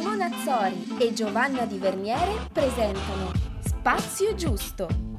Simona Azzori e Giovanna Di Verniere presentano Spazio Giusto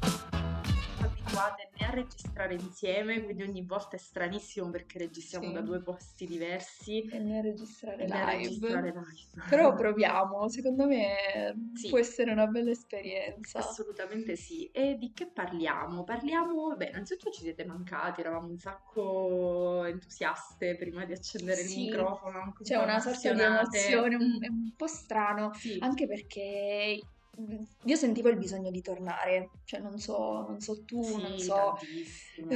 registrare insieme, quindi ogni volta è stranissimo perché registriamo Sì. da due posti diversi. e a registrare a live. registrare live. Però proviamo, secondo me Sì. può essere una bella esperienza. Assolutamente sì. E di che parliamo? Parliamo, beh, innanzitutto ci siete mancati, eravamo un sacco entusiaste prima di accendere il Sì. microfono, anche un C'è po' una sorta di emozione, un, Mm, è un po' strano, anche perché io sentivo il bisogno di tornare, cioè non so, non so tu, non Sì, so, tantissimo.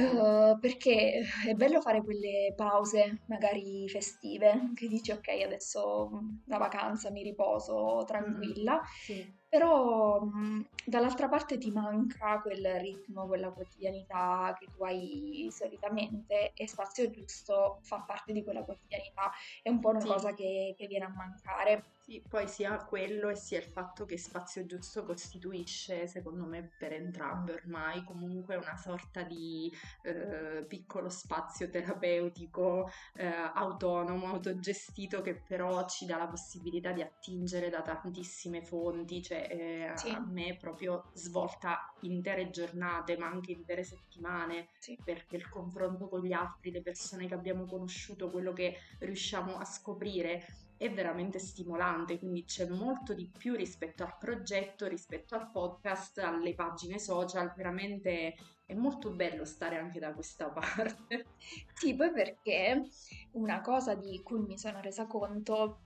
eh, perché è bello fare quelle pause magari festive, che dici ok, adesso mm, la vacanza, mi riposo tranquilla, Sì. Però mh, dall'altra parte ti manca quel ritmo, quella quotidianità che tu hai solitamente e Spazio Giusto fa parte di quella quotidianità, è un po' una Sì. cosa che, che viene a mancare. Sì, poi sia quello e sia il fatto che Spazio Giusto costituisce, secondo me, per entrambe ormai comunque una sorta di eh, piccolo spazio terapeutico, eh, autonomo, autogestito, che però ci dà la possibilità di attingere da tantissime fonti, cioè eh, Sì. a me proprio svolta intere giornate, ma anche intere settimane, Sì. perché il confronto con gli altri, le persone che abbiamo conosciuto, quello che riusciamo a scoprire è veramente stimolante, quindi c'è molto di più rispetto al progetto, rispetto al podcast, alle pagine social, veramente è molto bello stare anche da questa parte. Sì, poi perché una cosa di cui mi sono resa conto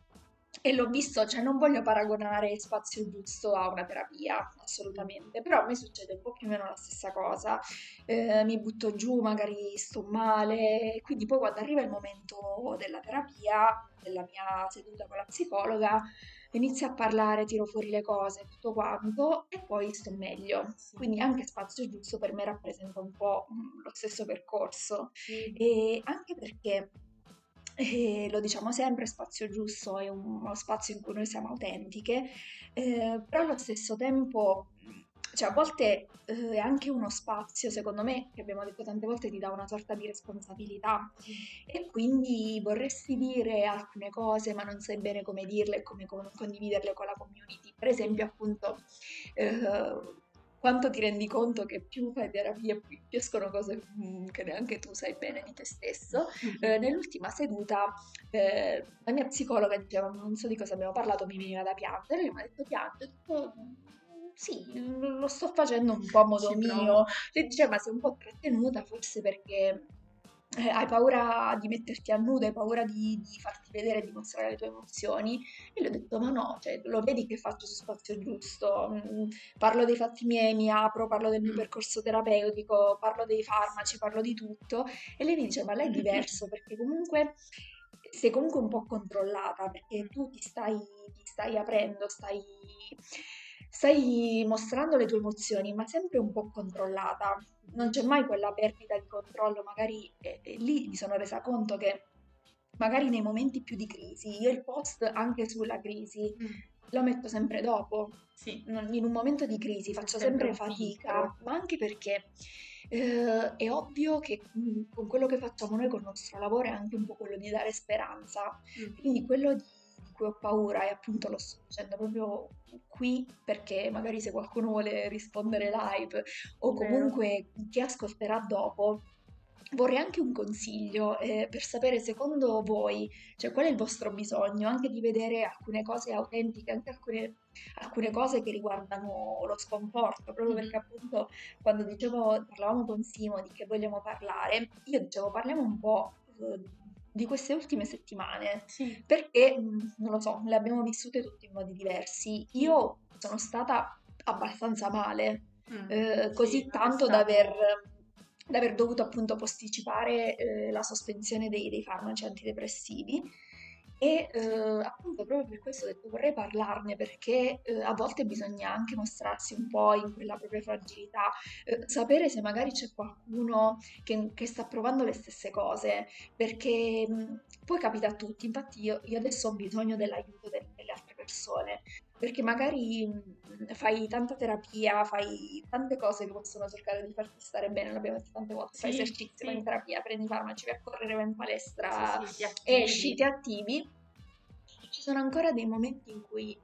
e l'ho visto, cioè non voglio paragonare Spazio Giusto a una terapia, assolutamente, però a me succede un po' più o meno la stessa cosa, Eh, mi butto giù, magari sto male, quindi poi quando arriva il momento della terapia, della mia seduta con la psicologa, inizio a parlare, tiro fuori le cose, tutto quanto, e poi sto meglio. Quindi anche Spazio Giusto per me rappresenta un po' mm, lo stesso percorso. E anche perché, eh, lo diciamo sempre, Spazio Giusto è un- uno spazio in cui noi siamo autentiche, eh, però allo stesso tempo, cioè a volte eh, è anche uno spazio, secondo me, che abbiamo detto tante volte, ti dà una sorta di responsabilità e quindi vorresti dire alcune cose, ma non sai bene come dirle e come con- condividerle con la community. Per esempio, appunto, eh, quanto ti rendi conto che più fai terapia, più più escono cose mm, che neanche tu sai bene di te stesso. Eh, nell'ultima seduta eh, la mia psicologa diceva, non so di cosa abbiamo parlato, mi veniva da piangere, mi ha detto piange, "Mm, sì, lo sto facendo un po' a modo Ci mio. Lei diceva, ma sei un po' trattenuta forse perché eh, hai paura di metterti a nudo, hai paura di, di farti vedere e di mostrare le tue emozioni. E le ho detto, ma no, cioè, lo vedi che faccio su spazio giusto, mm, parlo dei fatti miei, mi apro, parlo del mio Mm. percorso terapeutico, parlo dei farmaci, parlo di tutto. E lei mi dice, ma lei è diverso perché comunque sei comunque un po' controllata, perché tu ti stai, ti stai aprendo, stai, stai mostrando le tue emozioni, ma sempre un po' controllata. Non c'è mai quella perdita di controllo, magari e- e lì mi sono resa conto che magari nei momenti più di crisi, io il post anche sulla crisi Mm, lo metto sempre dopo, Sì, in un momento di crisi faccio sempre sempre fatica, ma anche perché eh, è ovvio che mh, con quello che facciamo noi col nostro lavoro è anche un po' quello di dare speranza. Mm. Quindi quello di cui ho paura, e appunto lo sto dicendo proprio qui perché magari se qualcuno vuole rispondere live o comunque chi ascolterà dopo, vorrei anche un consiglio eh, per sapere secondo voi, cioè qual è il vostro bisogno, anche di vedere alcune cose autentiche, anche alcune, alcune cose che riguardano lo sconforto, proprio perché appunto quando dicevo, parlavamo con Simo di che vogliamo parlare, io dicevo parliamo un po' eh, di queste ultime settimane, sì, perché non lo so, le abbiamo vissute tutte in modi diversi. Io sono stata abbastanza male, Mm. eh, così Sì, tanto da aver, da aver dovuto appunto posticipare eh, la sospensione dei, dei farmaci antidepressivi. E eh, appunto proprio per questo vorrei parlarne perché eh, a volte bisogna anche mostrarsi un po' in quella propria fragilità, eh, sapere se magari c'è qualcuno che, che sta provando le stesse cose, perché mh, poi capita a tutti, infatti io, io adesso ho bisogno dell'aiuto del- delle altre persone, perché magari mh, fai tanta terapia, fai tante cose che possono cercare di farti stare bene, l'abbiamo detto tante volte, fai Sì, esercizi, sì. vai in terapia, prendi farmaci, vai a correre, vai in palestra, Sì, sì, ti attivi. esci, ti attivi. ci sono ancora dei momenti in cui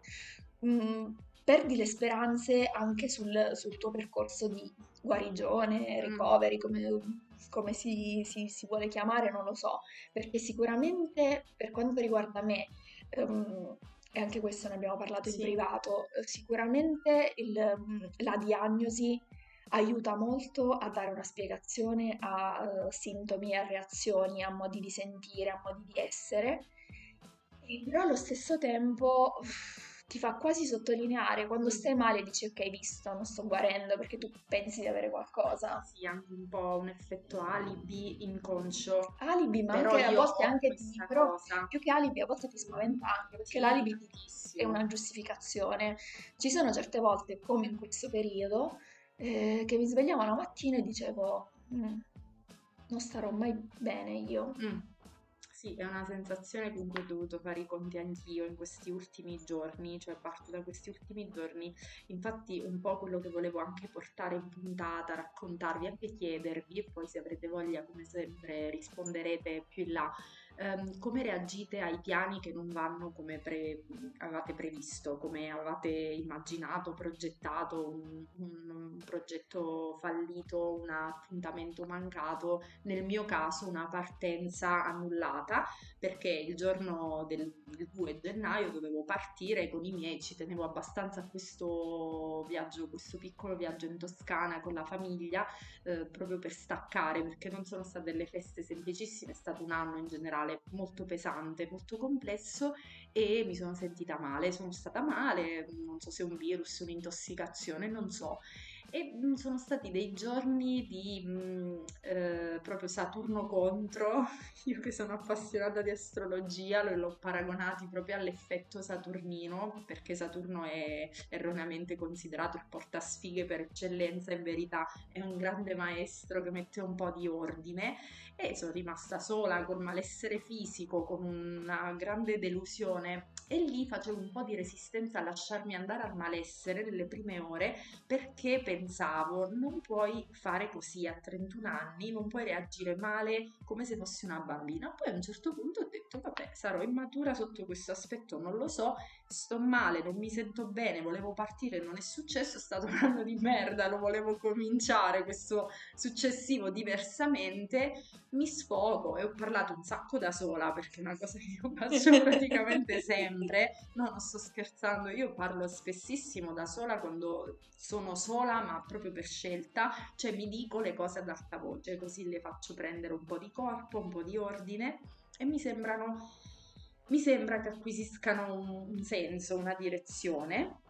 mh, mm, perdi le speranze anche sul, sul, tuo percorso di guarigione, mm. recovery, come, come si, si, si, vuole chiamare, non lo so, perché sicuramente per quanto riguarda me, um, e anche questo ne abbiamo parlato in sì. privato, sicuramente il, la diagnosi aiuta molto a dare una spiegazione a uh, sintomi, a reazioni, a modi di sentire, a modi di essere, però allo stesso tempo uff, ti fa quasi sottolineare quando stai male dici ok visto non sto guarendo perché tu pensi di avere qualcosa. Sì anche un po' un effetto alibi inconscio. Alibi ma però anche a volte anche ti però cosa. più che alibi a volte ti spaventa anche perché sì, l'alibi è una giustificazione. Ci sono certe volte come in questo periodo eh, che mi svegliavo la mattina e dicevo mm, non starò mai bene io mm. Sì, è una sensazione con cui ho dovuto fare i conti anch'io in questi ultimi giorni, cioè parto da questi ultimi giorni. Infatti un po' quello che volevo anche portare in puntata, raccontarvi, anche chiedervi, e poi se avrete voglia, come sempre, risponderete più in là um, come reagite ai piani che non vanno come pre- avevate previsto, come avevate immaginato, progettato, un, un, un, progetto fallito, un appuntamento mancato, nel mio caso una partenza annullata perché il giorno del, del 2 gennaio dovevo partire con i miei, ci tenevo abbastanza a questo viaggio, questo piccolo viaggio in Toscana con la famiglia, eh, proprio per staccare perché non sono state delle feste semplicissime, è stato un anno in generale mentale molto pesante, molto complesso e mi sono sentita male, sono stata male, non so se un virus, un'intossicazione, non so. E sono stati dei giorni di mh, eh, proprio Saturno contro, io che sono appassionata di astrologia lo, l'ho paragonati proprio all'effetto saturnino, perché Saturno è erroneamente considerato il portasfighe per eccellenza, in verità. È un grande maestro che mette un po' di ordine. E sono rimasta sola col malessere fisico, con una grande delusione e lì facevo un po' di resistenza a lasciarmi andare al malessere nelle prime ore perché pensavo non puoi fare così a 31 anni, non puoi reagire male come se fossi una bambina. Poi a un certo punto ho detto vabbè sarò immatura sotto questo aspetto, non lo so, sto male, non mi sento bene, volevo partire, non è successo, è stato un anno di merda, lo volevo cominciare questo successivo diversamente, mi sfogo e ho parlato un sacco da sola perché è una cosa che io faccio praticamente sempre, no, non sto scherzando, io parlo spessissimo da sola quando sono sola, ma proprio per scelta, cioè mi dico le cose ad alta voce, così le faccio prendere un po' di corpo, un po' di ordine e mi sembrano mi sembra che acquisiscano un senso, una direzione.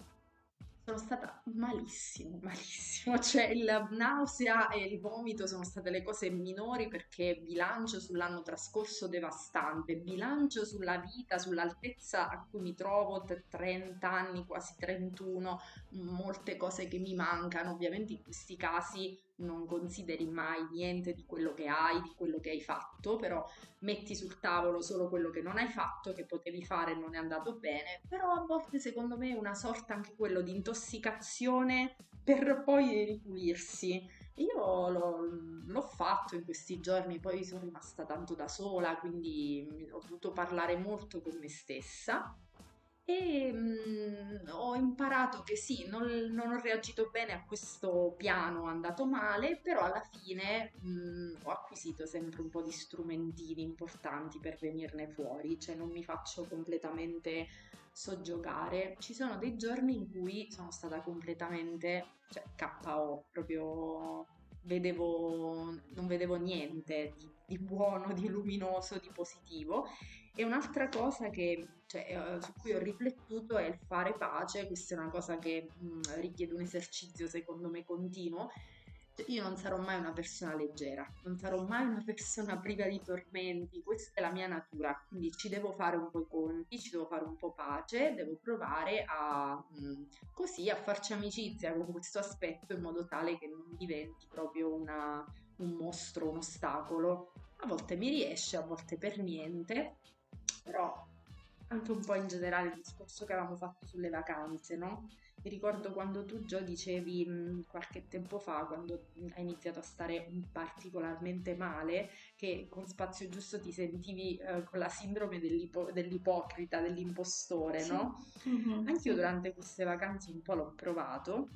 Sono stata malissimo, malissimo, cioè la nausea e il vomito sono state le cose minori perché bilancio sull'anno trascorso devastante, bilancio sulla vita, sull'altezza a cui mi trovo, 30 anni, quasi 31, molte cose che mi mancano, ovviamente in questi casi non consideri mai niente di quello che hai, di quello che hai fatto, però metti sul tavolo solo quello che non hai fatto, che potevi fare e non è andato bene, però a volte secondo me è una sorta anche quello di intossicazione per poi ripulirsi. Io l'ho, l'ho, fatto in questi giorni, poi sono rimasta tanto da sola, quindi ho dovuto parlare molto con me stessa e mh, mm, ho imparato che sì, non, non, ho reagito bene a questo piano andato male, però alla fine mh, mm, ho acquisito sempre un po' di strumentini importanti per venirne fuori, cioè non mi faccio completamente soggiogare. Ci sono dei giorni in cui sono stata completamente, cioè KO, proprio vedevo, non vedevo niente di, di buono, di luminoso, di positivo e un'altra cosa che, cioè, eh, su cui ho riflettuto è il fare pace, questa è una cosa che mh, mm, richiede un esercizio secondo me continuo. Cioè, io non sarò mai una persona leggera, non sarò mai una persona priva di tormenti, questa è la mia natura, quindi ci devo fare un po' i conti, ci devo fare un po' pace, devo provare a mm, così a farci amicizia con questo aspetto in modo tale che non diventi proprio una, un mostro, un ostacolo. A volte mi riesce, a volte per niente, però anche un po' in generale il discorso che avevamo fatto sulle vacanze, no? mi ricordo quando tu già dicevi mh, qualche tempo fa, quando hai iniziato a stare particolarmente male, che con spazio giusto ti sentivi eh, con la sindrome dell'ipo- dell'ipocrita, dell'impostore, Sì. no? Mhm, Anch'io durante queste vacanze un po' l'ho provato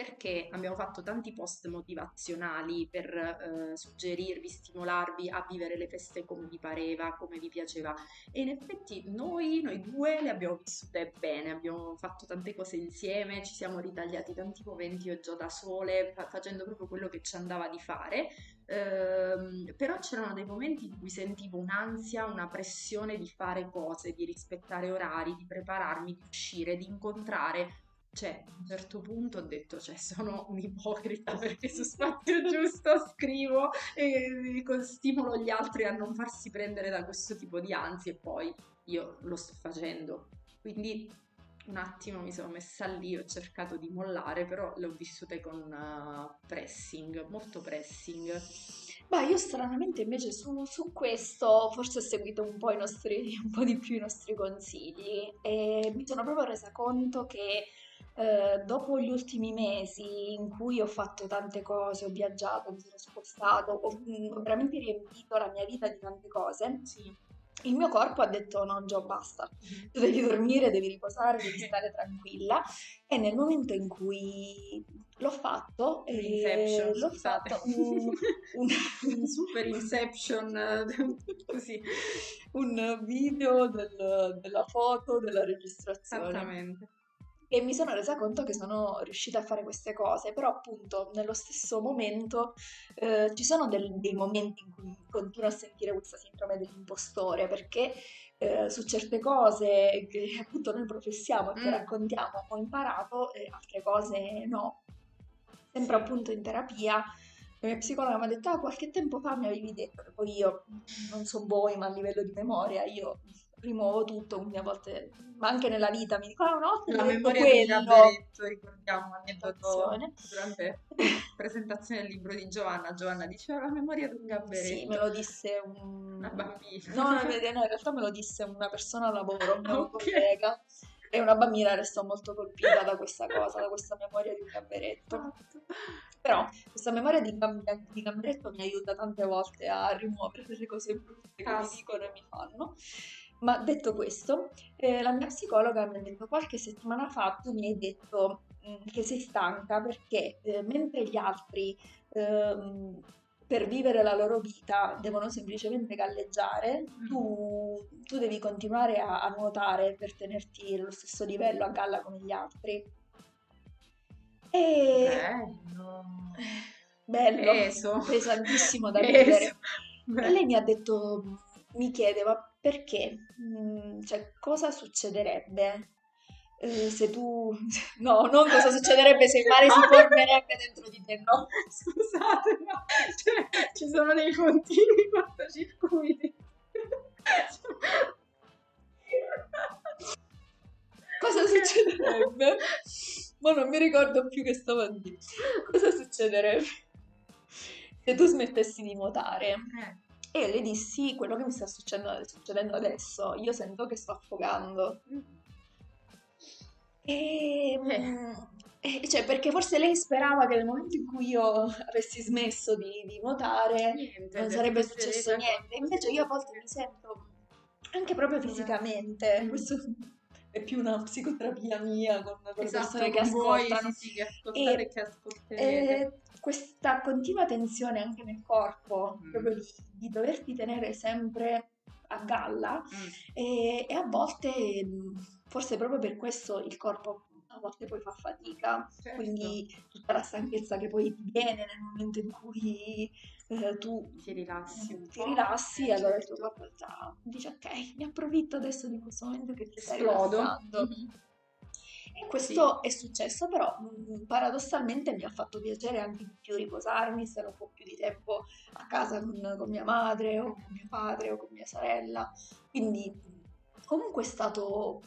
perché abbiamo fatto tanti post motivazionali per eh, suggerirvi, stimolarvi a vivere le feste come vi pareva, come vi piaceva. E in effetti noi, noi due le abbiamo vissute bene, abbiamo fatto tante cose insieme, ci siamo ritagliati tanti momenti io Gio da sole, fa- facendo proprio quello che ci andava di fare. Ehm, però c'erano dei momenti in cui sentivo un'ansia, una pressione di fare cose, di rispettare orari, di prepararmi, di uscire, di incontrare. Cioè, a un certo punto ho detto, cioè, sono un'ipocrita perché su spazio giusto scrivo e stimolo gli altri a non farsi prendere da questo tipo di ansie e poi io lo sto facendo. Quindi un attimo mi sono messa lì, ho cercato di mollare, però le ho vissute con eh, pressing, molto pressing. Ma io stranamente invece su, su questo forse ho seguito un po' i nostri, un po' di più i nostri consigli e mi sono proprio resa conto che eh, dopo gli ultimi mesi in cui ho fatto tante cose, ho viaggiato, mi sono spostato, ho, mm, ho veramente riempito la mia vita di tante cose, Sì. il mio corpo ha detto no, Gio, basta, tu devi dormire, devi riposare, devi stare tranquilla. E nel momento in cui l'ho fatto, eh, Inception, l'ho scusate. fatto un, un- super Inception, così. un video del- della foto, della registrazione. Esattamente. E mi sono resa conto che sono riuscita a fare queste cose, però appunto nello stesso momento eh, ci sono del- dei momenti in cui continuo a sentire questa sindrome dell'impostore, perché eh, su certe cose che appunto noi professiamo e che Mm. raccontiamo ho imparato e altre cose no. Sempre appunto in terapia, la mia psicologa mi ha detto, ah, qualche tempo fa mi avevi detto, poi io non so voi, ma a livello di memoria io rimuovo tutto, quindi a volte, ma anche nella vita mi dico, ah, una volta La mi memoria di quello. Gaberetto, ricordiamo, aneddoto durante la presentazione del libro di Giovanna. Giovanna diceva la memoria di un Sì, Gaberetto. me lo disse un... Una bambina. No, no, in realtà me lo disse una persona a lavoro, un mio Ok. collega. E una bambina restò molto colpita da questa cosa, da questa memoria di un gamberetto. Esatto. Però questa memoria di, gam- di gamberetto mi aiuta tante volte a rimuovere delle cose brutte che mi Caspita. dicono e mi fanno. Ma detto questo, eh, la mia psicologa mi ha detto qualche settimana fa tu mi hai detto mm, che sei stanca perché eh, mentre gli altri ehm, per vivere la loro vita devono semplicemente galleggiare, tu, tu devi continuare a, a nuotare per tenerti allo stesso livello a galla come gli altri. E Bello. bello, Peso. pesantissimo da Peso. vivere. E Beh. lei mi ha detto, mi chiedeva perché, Mm, cioè cosa succederebbe eh, se tu, no, non cosa succederebbe se il mare si formerebbe dentro di te, no. Scusate, ma cioè, ci sono dei continui cortocircuiti. Cosa succederebbe? Ma non mi ricordo più che stavo a dire. Cosa succederebbe se tu smettessi di nuotare? Eh, E le dissi quello che mi sta succedendo, succedendo adesso. Io sento che sto affogando. E, mm, e- cioè, perché forse lei sperava che nel momento in cui io avessi smesso di, di nuotare niente, non ti sarebbe successo niente. Invece io a volte mi sento anche proprio fisicamente. Mm. Questo è più una psicoterapia mia con, con le Esatto, persone che con voi, ascoltano. sì, sì, che ascoltate E- che ascolterete. E questa continua tensione anche nel corpo, Mm. proprio di, di doverti tenere sempre a galla, Mm. e, e a volte, mh, forse proprio per questo il corpo a volte poi fa fatica, Certo. quindi tutta la stanchezza che poi viene nel momento in cui eh, tu ti rilassi ti rilassi, eh, allora il certo. tuo corpo già dice ok, mi approfitto adesso di questo momento che ti stai Esplodo. rilassando. Mhm. E questo è successo, però mh, paradossalmente mi ha fatto piacere anche di più riposarmi, stare un po' più di tempo a casa con, con mia madre o con mio padre o con mia sorella. Quindi mh, comunque è stato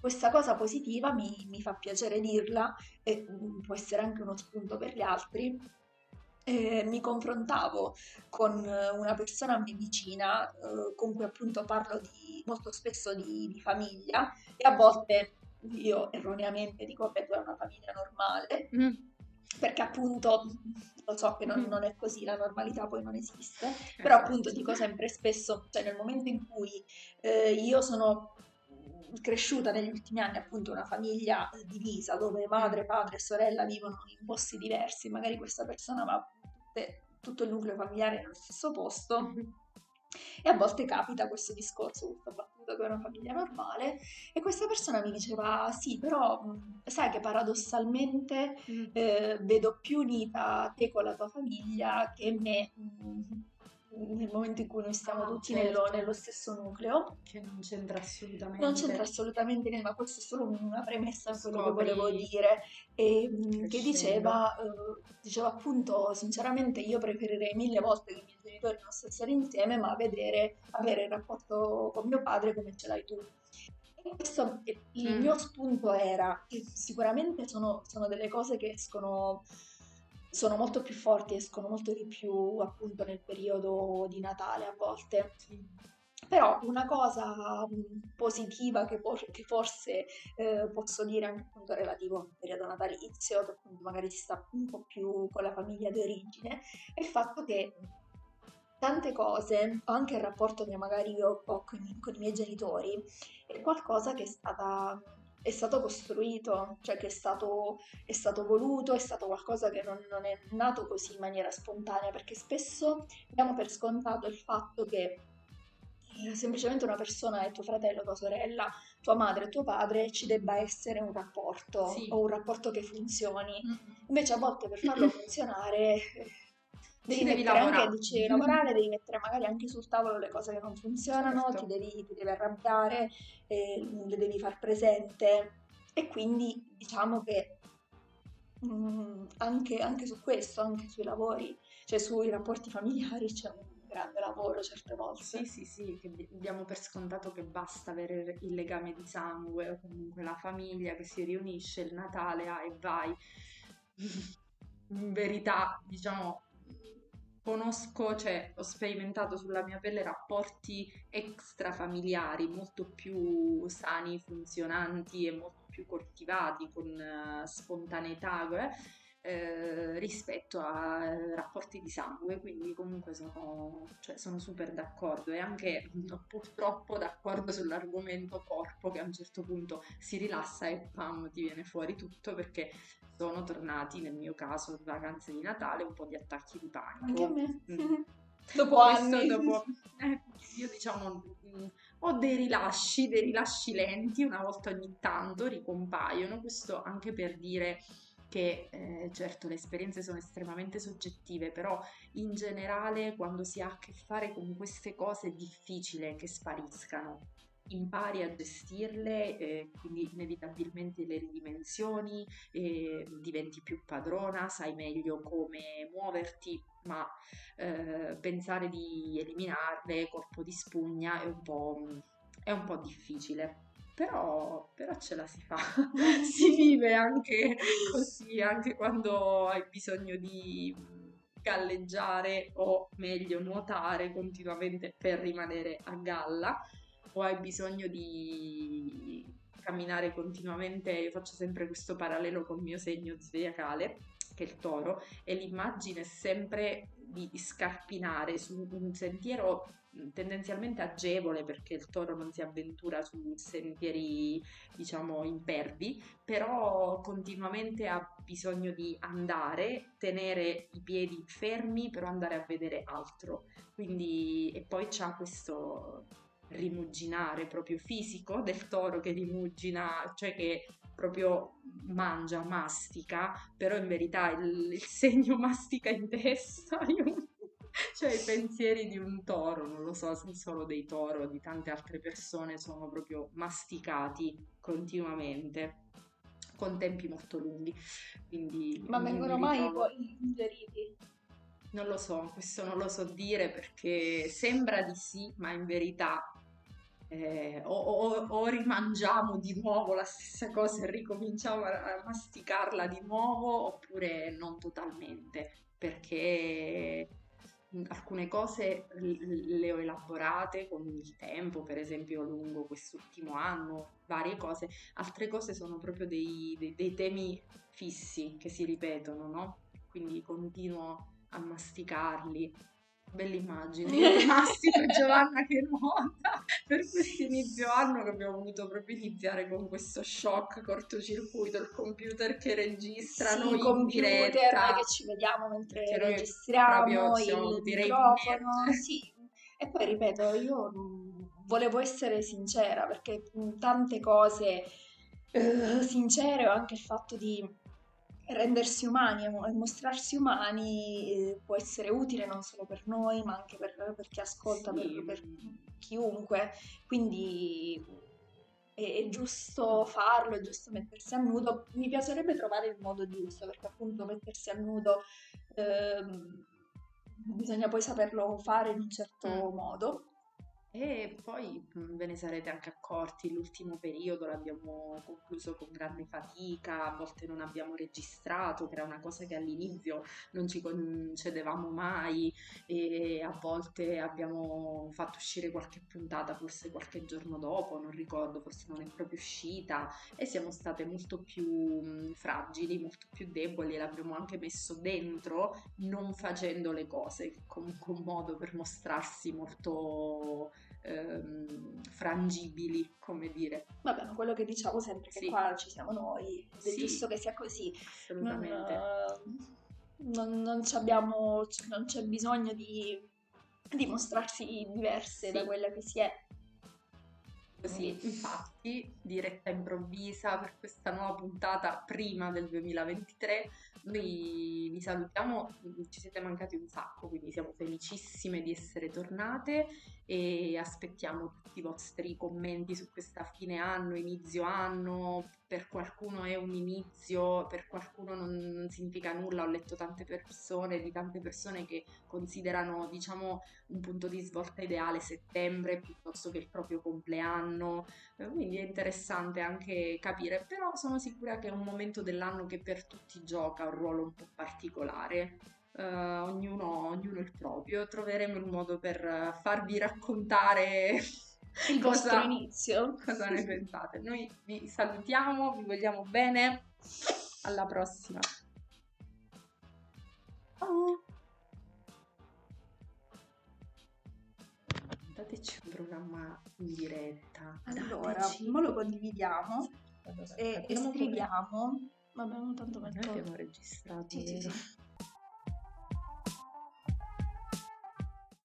questa cosa positiva, mi, mi fa piacere dirla e mh, può essere anche uno spunto per gli altri. Eh, mi confrontavo con una persona a me vicina, eh, con cui appunto parlo di, molto spesso di, di famiglia e a volte io erroneamente dico, vabbè, tu hai una famiglia normale, mm. perché appunto lo so che non, mm. non, è così, la normalità poi non esiste, eh, però appunto dico sempre spesso, cioè nel momento in cui eh, io sono cresciuta negli ultimi anni appunto una famiglia divisa dove madre, padre e sorella vivono in posti diversi, magari questa persona va tutto il nucleo familiare nello stesso posto mm-hmm. E a volte capita questo discorso, questa battuta è una famiglia normale e questa persona mi diceva sì però sai che paradossalmente mm. eh, vedo più unita te con la tua famiglia che me nel momento in cui noi stiamo tutti certo. nello, nello, stesso nucleo. Che non c'entra assolutamente. Non c'entra assolutamente niente, ma questo è solo una premessa quello che volevo dire. E, mm, che diceva, uh, diceva appunto, sinceramente io preferirei mille volte che i miei genitori non stessero insieme, ma vedere, avere il rapporto con mio padre come ce l'hai tu. Questo, il mm. mio spunto era che sicuramente sono, sono delle cose che escono sono molto più forti, escono molto di più appunto nel periodo di Natale a volte. Però una cosa positiva che, por- che forse eh, posso dire anche appunto relativo al periodo natalizio, che appunto magari si sta un po' più con la famiglia di origine, è il fatto che tante cose, anche il rapporto che magari io ho con, con i miei genitori, è qualcosa che è stata è stato costruito, cioè che è stato, è stato voluto, è stato qualcosa che non, non, è nato così in maniera spontanea, perché spesso diamo per scontato il fatto che eh, semplicemente una persona è tuo fratello, tua sorella, tua madre, tuo padre, ci debba essere un rapporto sì. o un rapporto che funzioni. Invece a volte per farlo funzionare devi, devi lavorare. Anche, devi lavorare, devi mettere magari anche sul tavolo le cose che non funzionano, certo. ti, devi, ti, devi, arrabbiare, eh, le devi far presente e quindi diciamo che mh, mm, anche, anche, su questo, anche sui lavori, cioè sui rapporti familiari c'è un grande lavoro certe volte. Sì, sì, sì, che diamo per scontato che basta avere il legame di sangue o comunque la famiglia che si riunisce il Natale, ah, e vai. In verità, diciamo, conosco, cioè ho sperimentato sulla mia pelle rapporti extrafamiliari molto più sani, funzionanti e molto più coltivati con uh, spontaneità eh, rispetto a eh, rapporti di sangue, quindi comunque sono, cioè, sono super d'accordo e anche purtroppo d'accordo sull'argomento corpo che a un certo punto si rilassa e pam ti viene fuori tutto perché sono tornati nel mio caso vacanze di Natale un po' di attacchi di panico. Anche a me. Mm. dopo anni. Dopo, eh, io diciamo mm, ho dei rilasci, dei rilasci lenti, una volta ogni tanto ricompaiono, questo anche per dire che eh, certo le esperienze sono estremamente soggettive, però in generale quando si ha a che fare con queste cose è difficile che spariscano impari a gestirle, eh, quindi inevitabilmente le ridimensioni, eh, diventi più padrona, sai meglio come muoverti, ma eh, pensare di eliminarle colpo di spugna è un po', è un po difficile. Però, però, ce la si fa, si vive anche così, anche quando hai bisogno di galleggiare o meglio nuotare continuamente per rimanere a galla o hai bisogno di camminare continuamente, io faccio sempre questo parallelo col mio segno zodiacale, che è il toro, e l'immagine è sempre di scarpinare su un sentiero tendenzialmente agevole perché il toro non si avventura su sentieri diciamo impervi però continuamente ha bisogno di andare tenere i piedi fermi però andare a vedere altro. Quindi e poi c'ha questo rimuginare proprio fisico del toro che rimugina, cioè che proprio mangia, mastica, però in verità il, il segno mastica in testa, io, cioè i pensieri di un toro, non lo so se solo dei toro, di tante altre persone sono proprio masticati continuamente con tempi molto lunghi. Quindi Ma vengono mai ritrovo... poi ingeriti? Non lo so, questo non lo so dire perché sembra di sì, ma in verità eh, o, o, o, rimangiamo di nuovo la stessa cosa e ricominciamo a, masticarla di nuovo oppure non totalmente perché alcune cose le ho elaborate con il tempo, per esempio lungo quest'ultimo anno, varie cose, altre cose sono proprio dei, dei, dei temi fissi che si ripetono, no? Quindi continuo a masticarli belle immagini, Massimo e Giovanna che nuota. Per questo inizio anno che abbiamo voluto proprio iniziare con questo shock cortocircuito, il computer che registra, sì, noi il computer diretta, che ci vediamo mentre registriamo, il microfono, sì. E poi ripeto, io volevo essere sincera perché tante cose uh, sincere o anche il fatto di rendersi umani e mostrarsi umani eh, può essere utile non solo per noi, ma anche per, per chi ascolta, sì. per, per, chiunque. Quindi è, è, giusto farlo, è giusto mettersi a nudo. Mi piacerebbe trovare il modo giusto, perché appunto mettersi a nudo eh, bisogna poi saperlo fare in un certo mm. modo. E poi mhmm, ve ne sarete anche accorti, l'ultimo periodo l'abbiamo concluso con grande fatica, a volte non abbiamo registrato, che era una cosa che all'inizio non ci concedevamo mai e a volte abbiamo fatto uscire qualche puntata, forse qualche giorno dopo, non ricordo, forse non è proprio uscita e siamo state molto più mhmm, fragili, molto più deboli e l'abbiamo anche messo dentro non facendo le cose, comunque un modo per mostrarsi molto ehm, frangibili, come dire. Vabbè, ma quello che diciamo sempre che sì. qua ci siamo noi, ed è sì, giusto che sia così. Assolutamente. Non, non, non, abbiamo, non c'è bisogno di, di mostrarsi diverse sì. da quella che si è. Così, infatti, diretta improvvisa per questa nuova puntata prima del 2023 noi vi salutiamo, ci siete mancati un sacco, quindi siamo felicissime di essere tornate e aspettiamo tutti i vostri commenti su questa fine anno, inizio anno. Per qualcuno è un inizio, per qualcuno non, significa nulla. Ho letto tante persone, di tante persone che considerano, diciamo, un punto di svolta ideale settembre piuttosto che il proprio compleanno. Quindi è interessante anche capire, però sono sicura che è un momento dell'anno che per tutti gioca un ruolo un po' particolare. Uh, ognuno, ognuno il proprio, troveremo il modo per farvi raccontare il vostro cosa, inizio. Cosa ne pensate? Noi vi salutiamo, vi vogliamo bene. Alla prossima. Ciao. Dateci un programma in diretta. Allora, ora lo condividiamo e, e scriviamo. Vabbè, non tanto metto... Noi abbiamo registrato. Sì, sì, sì.